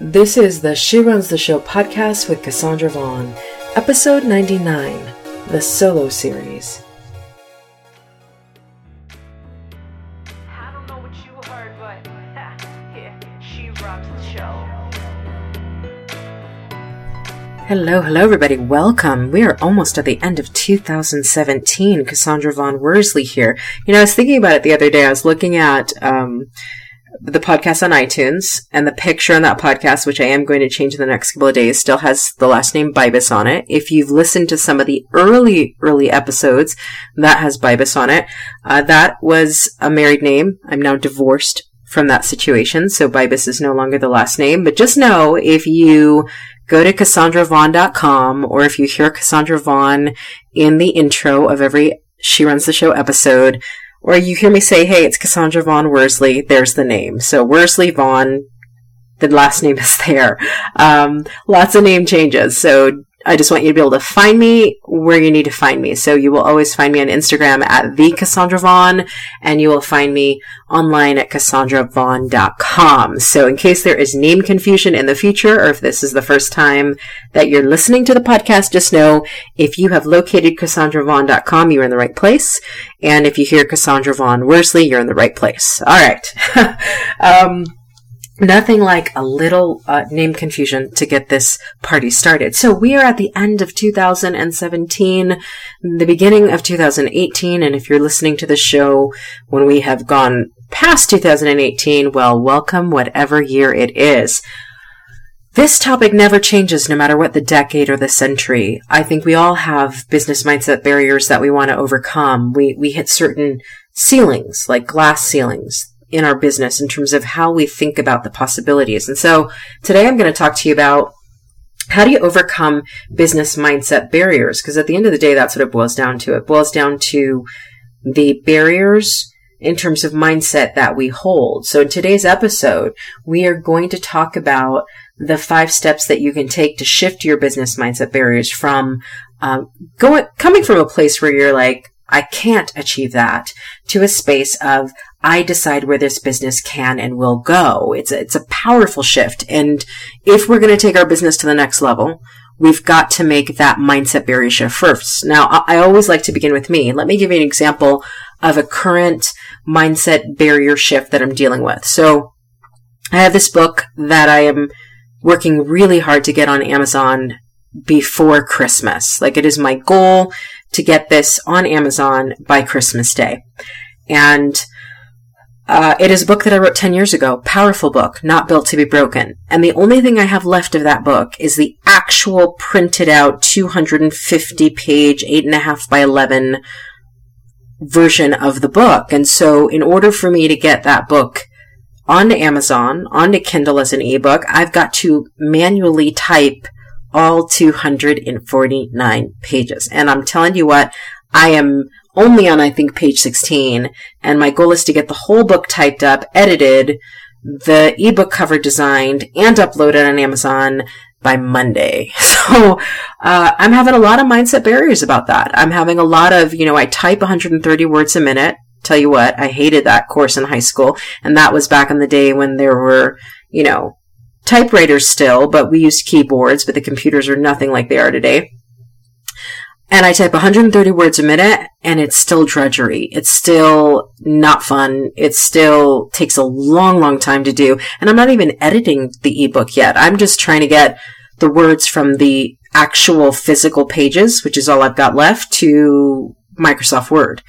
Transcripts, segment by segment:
This is the She Runs the Show podcast with Cassandra Vaughn, episode 99, the solo series. I don't know what you heard, but yeah, she rocks the show. Hello, hello, everybody. Welcome. We are almost at the end of 2017. Cassandra Vaughn Worsley here. You know, I was thinking about it the other day. I was looking at um, the podcast on iTunes, and the picture on that podcast, which I am going to change in the next couple of days, still has the last name Bibus on it. If you've listened to some of the early, early episodes, that has Bibus on it. Uh, that was a married name. I'm now divorced from that situation, so Bibus is no longer the last name. But just know if you go to CassandraVaughn.com or if you hear Cassandra Vaughn in the intro of every She Runs the Show episode, or you hear me say, hey, it's Cassandra Vaughn Worsley, there's the name. So Worsley Vaughn, the last name is there. Um, lots of name changes. So I just want you to be able to find me where you need to find me. So you will always find me on Instagram at the Cassandra Vaughn, and you will find me online at CassandraVaughn.com. So in case there is name confusion in the future, or if this is the first time that you're listening to the podcast, just know if you have located CassandraVaughn.com, you're in the right place. And if you hear Cassandra Vaughn Worsley, you're in the right place. All right. um, Nothing like a little uh, name confusion to get this party started. So we are at the end of 2017, the beginning of 2018, and if you're listening to the show when we have gone past 2018, well, welcome whatever year it is. This topic never changes no matter what the decade or the century. I think we all have business mindset barriers that we want to overcome. We, we hit certain ceilings, like glass ceilings in our business in terms of how we think about the possibilities. And so today I'm going to talk to you about how do you overcome business mindset barriers? Because at the end of the day, that's what it boils down to. It boils down to the barriers in terms of mindset that we hold. So in today's episode, we are going to talk about the five steps that you can take to shift your business mindset barriers from um, going coming from a place where you're like, I can't achieve that to a space of I decide where this business can and will go. It's a, it's a powerful shift. And if we're going to take our business to the next level, we've got to make that mindset barrier shift first. Now, I always like to begin with me. Let me give you an example of a current mindset barrier shift that I'm dealing with. So I have this book that I am working really hard to get on Amazon before Christmas. Like it is my goal to get this on Amazon by Christmas Day. And uh, it is a book that I wrote 10 years ago. Powerful book, not built to be broken. And the only thing I have left of that book is the actual printed out 250 page, 8.5 by 11 version of the book. And so in order for me to get that book onto Amazon, onto Kindle as an ebook, I've got to manually type all 249 pages. And I'm telling you what, I am only on, I think, page 16. And my goal is to get the whole book typed up, edited, the ebook cover designed, and uploaded on Amazon by Monday. So, uh, I'm having a lot of mindset barriers about that. I'm having a lot of, you know, I type 130 words a minute. Tell you what, I hated that course in high school. And that was back in the day when there were, you know, typewriters still, but we used keyboards, but the computers are nothing like they are today and I type 130 words a minute and it's still drudgery. It's still not fun. It still takes a long, long time to do. And I'm not even editing the ebook yet. I'm just trying to get the words from the actual physical pages, which is all I've got left, to Microsoft Word.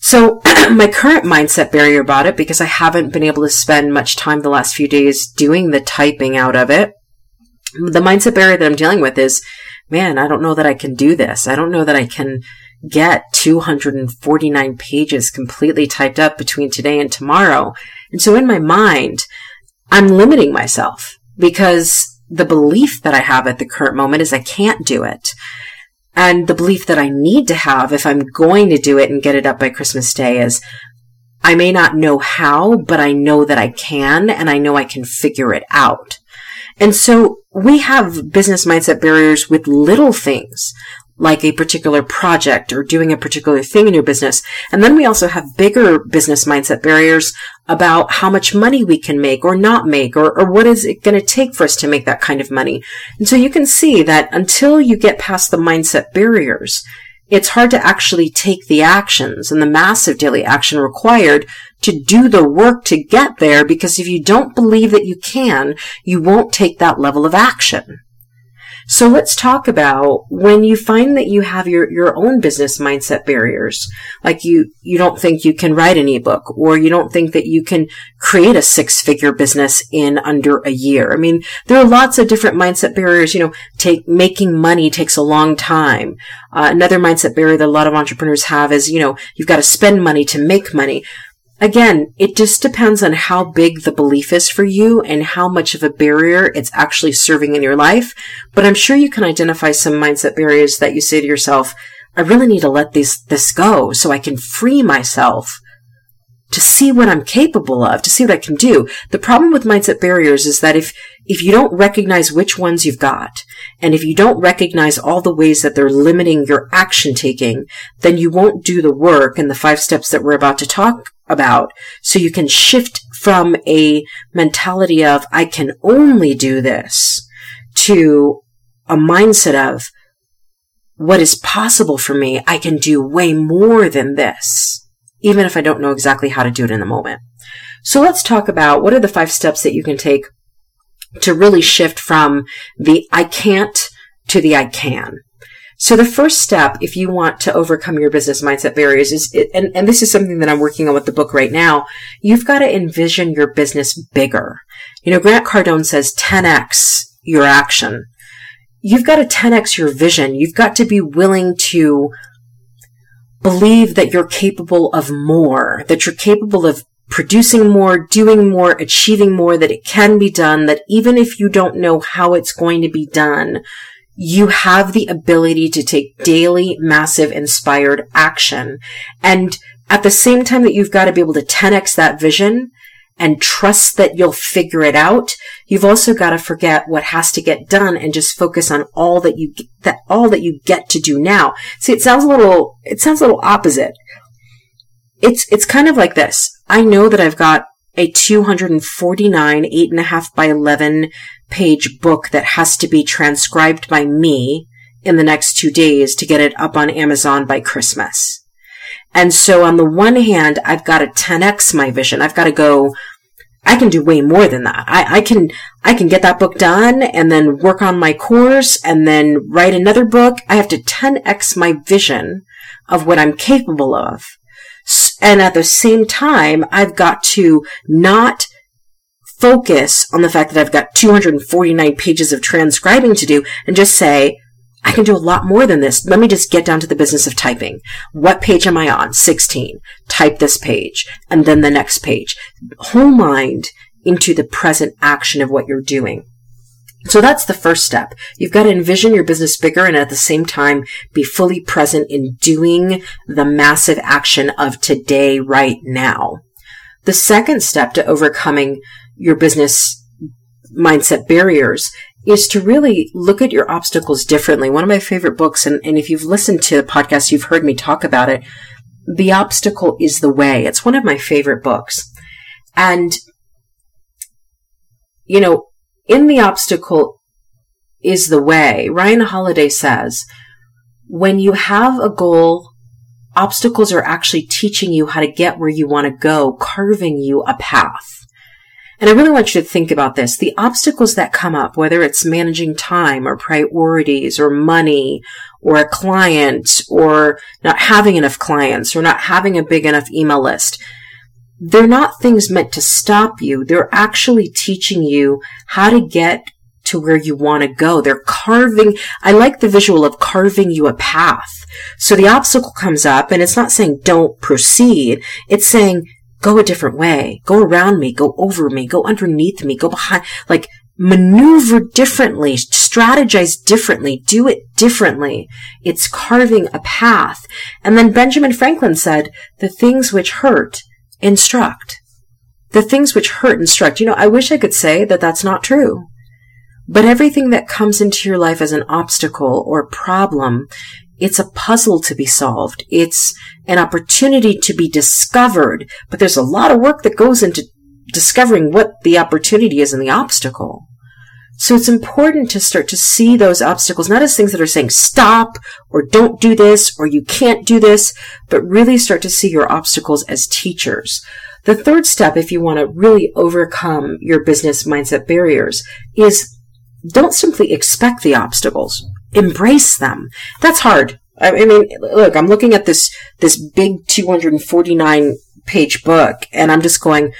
So my current mindset barrier about it, because I haven't been able to spend much time the last few days doing the typing out of it, the mindset barrier that I'm dealing with is man, I don't know that I can do this. I don't know that I can get 249 pages completely typed up between today and tomorrow. And so in my mind, I'm limiting myself because the belief that I have at the current moment is I can't do it. And the belief that I need to have if I'm going to do it and get it up by Christmas Day is I may not know how, but I know that I can and I know I can figure it out. And so we have business mindset barriers with little things like a particular project or doing a particular thing in your business. And then we also have bigger business mindset barriers about how much money we can make or not make or, or what is it going to take for us to make that kind of money. And so you can see that until you get past the mindset barriers, it's hard to actually take the actions and the massive daily action required to do the work to get there because if you don't believe that you can, you won't take that level of action. So let's talk about when you find that you have your, your own business mindset barriers, like you, you don't think you can write an ebook or you don't think that you can create a six figure business in under a year. I mean, there are lots of different mindset barriers. You know, take, making money takes a long time. Uh, another mindset barrier that a lot of entrepreneurs have is, you know, you've got to spend money to make money. Again, it just depends on how big the belief is for you and how much of a barrier it's actually serving in your life. But I'm sure you can identify some mindset barriers that you say to yourself, I really need to let this, this go so I can free myself to see what I'm capable of, to see what I can do. The problem with mindset barriers is that if, if you don't recognize which ones you've got, and if you don't recognize all the ways that they're limiting your action taking, then you won't do the work and the five steps that we're about to talk about. So you can shift from a mentality of, I can only do this to a mindset of, what is possible for me, I can do way more than this, even if I don't know exactly how to do it in the moment. So let's talk about what are the five steps that you can take to really shift from the I can't to the I can. So the first step, if you want to overcome your business mindset barriers is, and, and this is something that I'm working on with the book right now, you've got to envision your business bigger. You know, Grant Cardone says 10x your action. You've got to 10x your vision. You've got to be willing to believe that you're capable of more, that you're capable of producing more, doing more, achieving more, that it can be done, that even if you don't know how it's going to be done, you have the ability to take daily, massive, inspired action. And at the same time that you've got to be able to 10x that vision and trust that you'll figure it out, you've also got to forget what has to get done and just focus on all that you, that all that you get to do now. See, it sounds a little, it sounds a little opposite. It's, it's kind of like this. I know that I've got a 249, eight and a half by 11 page book that has to be transcribed by me in the next two days to get it up on Amazon by Christmas. And so on the one hand, I've got to 10x my vision. I've got to go, I can do way more than that. I, I can, I can get that book done and then work on my course and then write another book. I have to 10x my vision of what I'm capable of. And at the same time, I've got to not focus on the fact that I've got 249 pages of transcribing to do and just say, I can do a lot more than this. Let me just get down to the business of typing. What page am I on? 16. Type this page and then the next page. Whole mind into the present action of what you're doing. So that's the first step. You've got to envision your business bigger and at the same time be fully present in doing the massive action of today right now. The second step to overcoming your business mindset barriers is to really look at your obstacles differently. One of my favorite books, and, and if you've listened to the podcast, you've heard me talk about it. The obstacle is the way. It's one of my favorite books. And, you know, in the obstacle is the way. Ryan Holiday says, when you have a goal, obstacles are actually teaching you how to get where you want to go, carving you a path. And I really want you to think about this. The obstacles that come up, whether it's managing time or priorities or money or a client or not having enough clients or not having a big enough email list, they're not things meant to stop you. They're actually teaching you how to get to where you want to go. They're carving, I like the visual of carving you a path. So the obstacle comes up and it's not saying don't proceed. It's saying go a different way, go around me, go over me, go underneath me, go behind, like maneuver differently, strategize differently, do it differently. It's carving a path. And then Benjamin Franklin said, the things which hurt instruct. The things which hurt instruct. You know, I wish I could say that that's not true. But everything that comes into your life as an obstacle or problem It's a puzzle to be solved. It's an opportunity to be discovered, but there's a lot of work that goes into discovering what the opportunity is and the obstacle. So it's important to start to see those obstacles not as things that are saying stop or don't do this or you can't do this, but really start to see your obstacles as teachers. The third step, if you want to really overcome your business mindset barriers, is don't simply expect the obstacles. Embrace them. That's hard. I mean, look, I'm looking at this, this big 249 page book and I'm just going,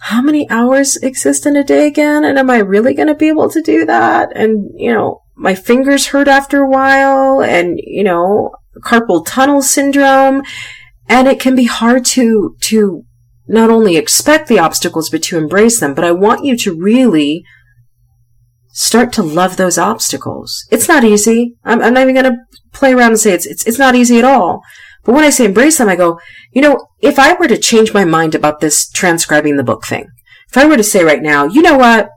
how many hours exist in a day again? And am I really going to be able to do that? And, you know, my fingers hurt after a while and, you know, carpal tunnel syndrome. And it can be hard to, to not only expect the obstacles, but to embrace them. But I want you to really start to love those obstacles. It's not easy. I'm, I'm not even going to play around and say it's, it's, it's not easy at all. But when I say embrace them, I go, you know, if I were to change my mind about this transcribing the book thing, if I were to say right now, you know what?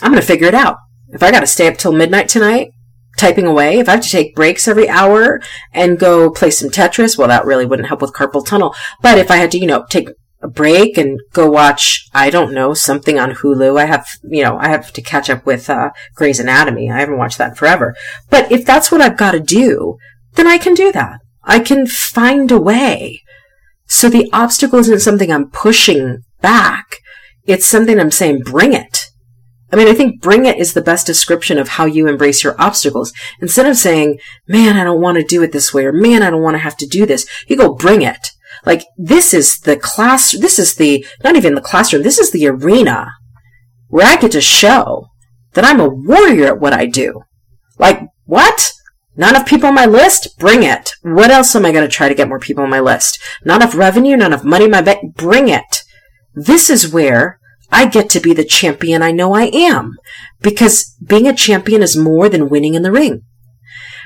I'm going to figure it out. If I got to stay up till midnight tonight, typing away, if I have to take breaks every hour and go play some Tetris, well, that really wouldn't help with carpal tunnel. But if I had to, you know, take a break and go watch, I don't know, something on Hulu. I have, you know, I have to catch up with uh, Grey's Anatomy. I haven't watched that forever. But if that's what I've got to do, then I can do that. I can find a way. So the obstacle isn't something I'm pushing back. It's something I'm saying, bring it. I mean, I think bring it is the best description of how you embrace your obstacles. Instead of saying, man, I don't want to do it this way, or man, I don't want to have to do this, you go, bring it. Like, this is the class, this is the, not even the classroom, this is the arena where I get to show that I'm a warrior at what I do. Like, what? Not enough people on my list? Bring it. What else am I going to try to get more people on my list? Not enough revenue, not enough money in my bank? Bring it. This is where I get to be the champion I know I am. Because being a champion is more than winning in the ring.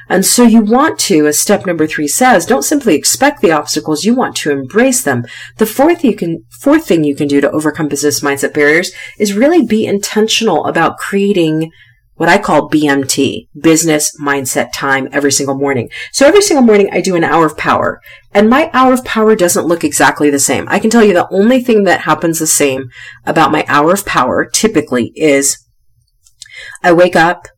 And so you want to, as step number three says, don't simply expect the obstacles, you want to embrace them. The fourth you can, fourth thing you can do to overcome business mindset barriers is really be intentional about creating what I call BMT, business mindset time every single morning. So every single morning I do an hour of power and my hour of power doesn't look exactly the same. I can tell you the only thing that happens the same about my hour of power typically is I wake up,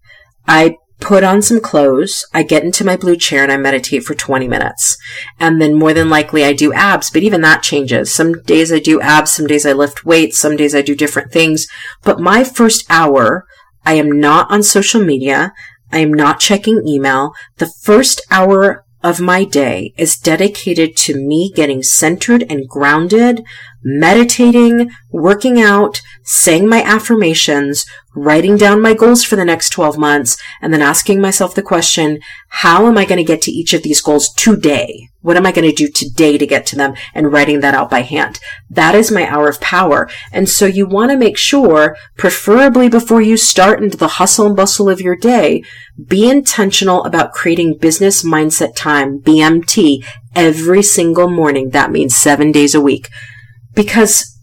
I put on some clothes, I get into my blue chair and I meditate for 20 minutes. And then more than likely I do abs, but even that changes. Some days I do abs, some days I lift weights, some days I do different things. But my first hour I am not on social media. I am not checking email. The first hour of my day is dedicated to me getting centered and grounded, meditating, working out, saying my affirmations, writing down my goals for the next 12 months, and then asking myself the question, how am I going to get to each of these goals today? What am I going to do today to get to them and writing that out by hand? That is my hour of power. And so you want to make sure, preferably before you start into the hustle and bustle of your day, be intentional about creating business mindset time, BMT, every single morning. That means seven days a week. Because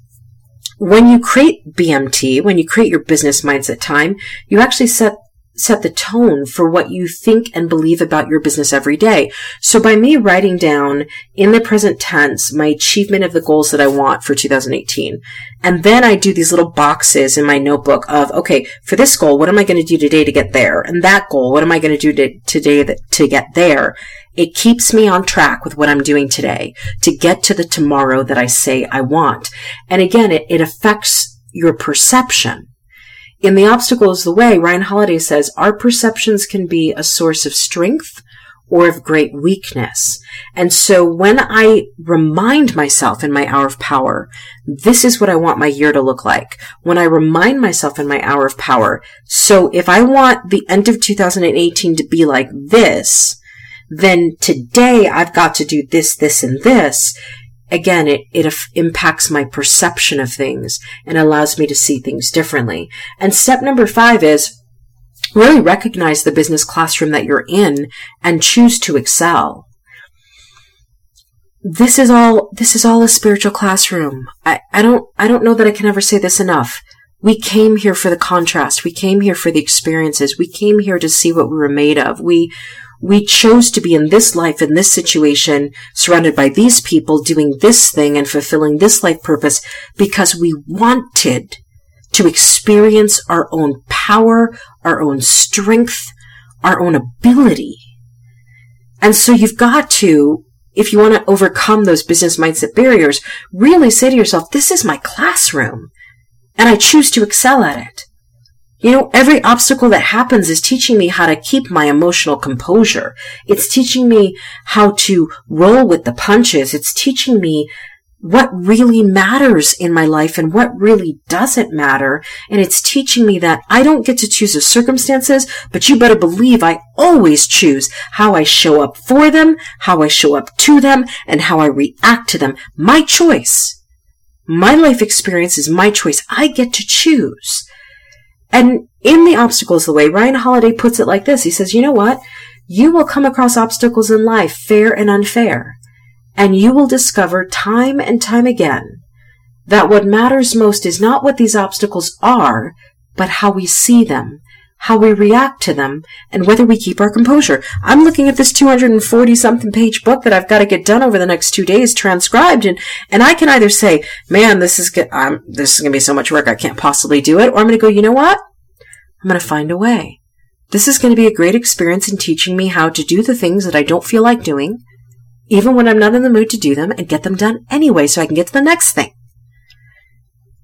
when you create BMT, when you create your business mindset time, you actually set set the tone for what you think and believe about your business every day. So by me writing down in the present tense my achievement of the goals that I want for 2018, and then I do these little boxes in my notebook of, okay, for this goal, what am I going to do today to get there? And that goal, what am I going to do today to get there? It keeps me on track with what I'm doing today to get to the tomorrow that I say I want. And again, it, it affects your perception in The Obstacle is the Way, Ryan Holiday says, our perceptions can be a source of strength or of great weakness. And so when I remind myself in my hour of power, this is what I want my year to look like. When I remind myself in my hour of power, so if I want the end of 2018 to be like this, then today I've got to do this, this, and this again, it, it impacts my perception of things and allows me to see things differently. And step number five is really recognize the business classroom that you're in and choose to excel. This is all, this is all a spiritual classroom. I, I don't, I don't know that I can ever say this enough. We came here for the contrast. We came here for the experiences. We came here to see what we were made of. We, We chose to be in this life, in this situation, surrounded by these people, doing this thing and fulfilling this life purpose because we wanted to experience our own power, our own strength, our own ability. And so you've got to, if you want to overcome those business mindset barriers, really say to yourself, this is my classroom and I choose to excel at it. You know, every obstacle that happens is teaching me how to keep my emotional composure. It's teaching me how to roll with the punches. It's teaching me what really matters in my life and what really doesn't matter. And it's teaching me that I don't get to choose the circumstances, but you better believe I always choose how I show up for them, how I show up to them, and how I react to them. My choice. My life experience is my choice. I get to choose. And in the obstacles the way, Ryan Holiday puts it like this. He says, you know what? You will come across obstacles in life, fair and unfair. And you will discover time and time again that what matters most is not what these obstacles are, but how we see them, how we react to them, and whether we keep our composure. I'm looking at this 240 something page book that I've got to get done over the next two days, transcribed, and, and I can either say, man, this is good, um, this is going to be so much work, I can't possibly do it, or I'm going to go, you know what? I'm going to find a way. This is going to be a great experience in teaching me how to do the things that I don't feel like doing, even when I'm not in the mood to do them, and get them done anyway so I can get to the next thing.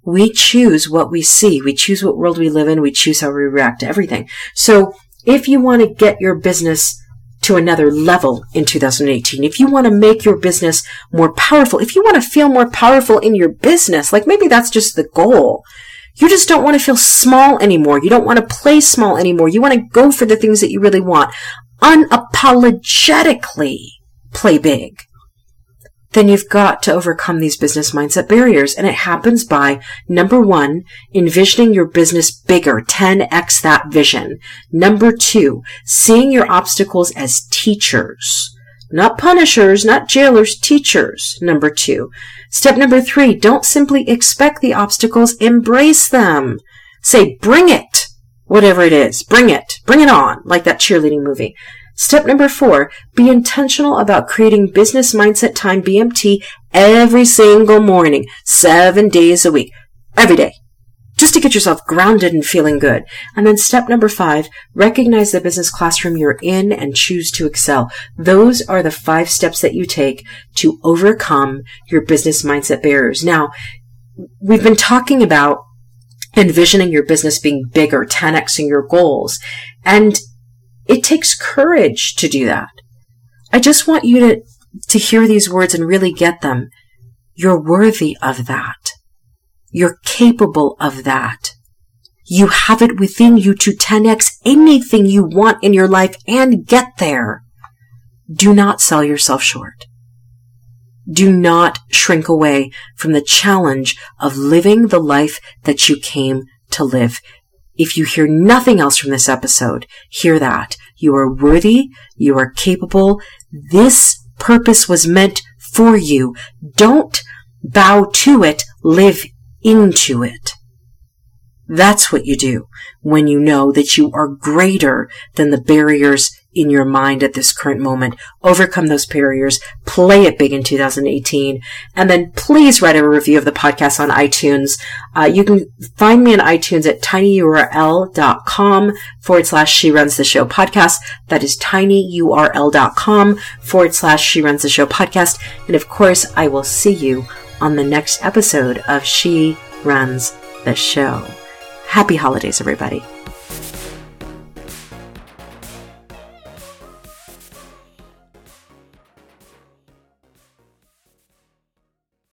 We choose what we see. We choose what world we live in. We choose how we react to everything. So if you want to get your business to another level in 2018, if you want to make your business more powerful, if you want to feel more powerful in your business, like maybe that's just the goal. You just don't want to feel small anymore. You don't want to play small anymore. You want to go for the things that you really want. Unapologetically play big then you've got to overcome these business mindset barriers. And it happens by number one, envisioning your business bigger, 10x that vision. Number two, seeing your obstacles as teachers. Not punishers, not jailers, teachers. Number two. Step number three, don't simply expect the obstacles, embrace them. Say, bring it. Whatever it is, bring it. Bring it on, like that cheerleading movie. Step number four, be intentional about creating business mindset time BMT every single morning, seven days a week, every day, just to get yourself grounded and feeling good. And then step number five, recognize the business classroom you're in and choose to excel. Those are the five steps that you take to overcome your business mindset barriers. Now, we've been talking about envisioning your business being bigger, 10xing your goals. And it takes courage to do that. I just want you to, to hear these words and really get them. You're worthy of that. You're capable of that. You have it within you to 10x anything you want in your life and get there. Do not sell yourself short. Do not shrink away from the challenge of living the life that you came to live. If you hear nothing else from this episode, hear that. You are worthy. You are capable. This purpose was meant for you. Don't bow to it. Live into it. That's what you do when you know that you are greater than the barriers in your mind at this current moment. Overcome those barriers, play it big in 2018, and then please write a review of the podcast on iTunes. Uh, you can find me on iTunes at tinyurl.com forward slash she runs the show podcast. That is tinyurl.com forward slash she runs the show podcast. And of course, I will see you on the next episode of She Runs the Show. Happy holidays, everybody.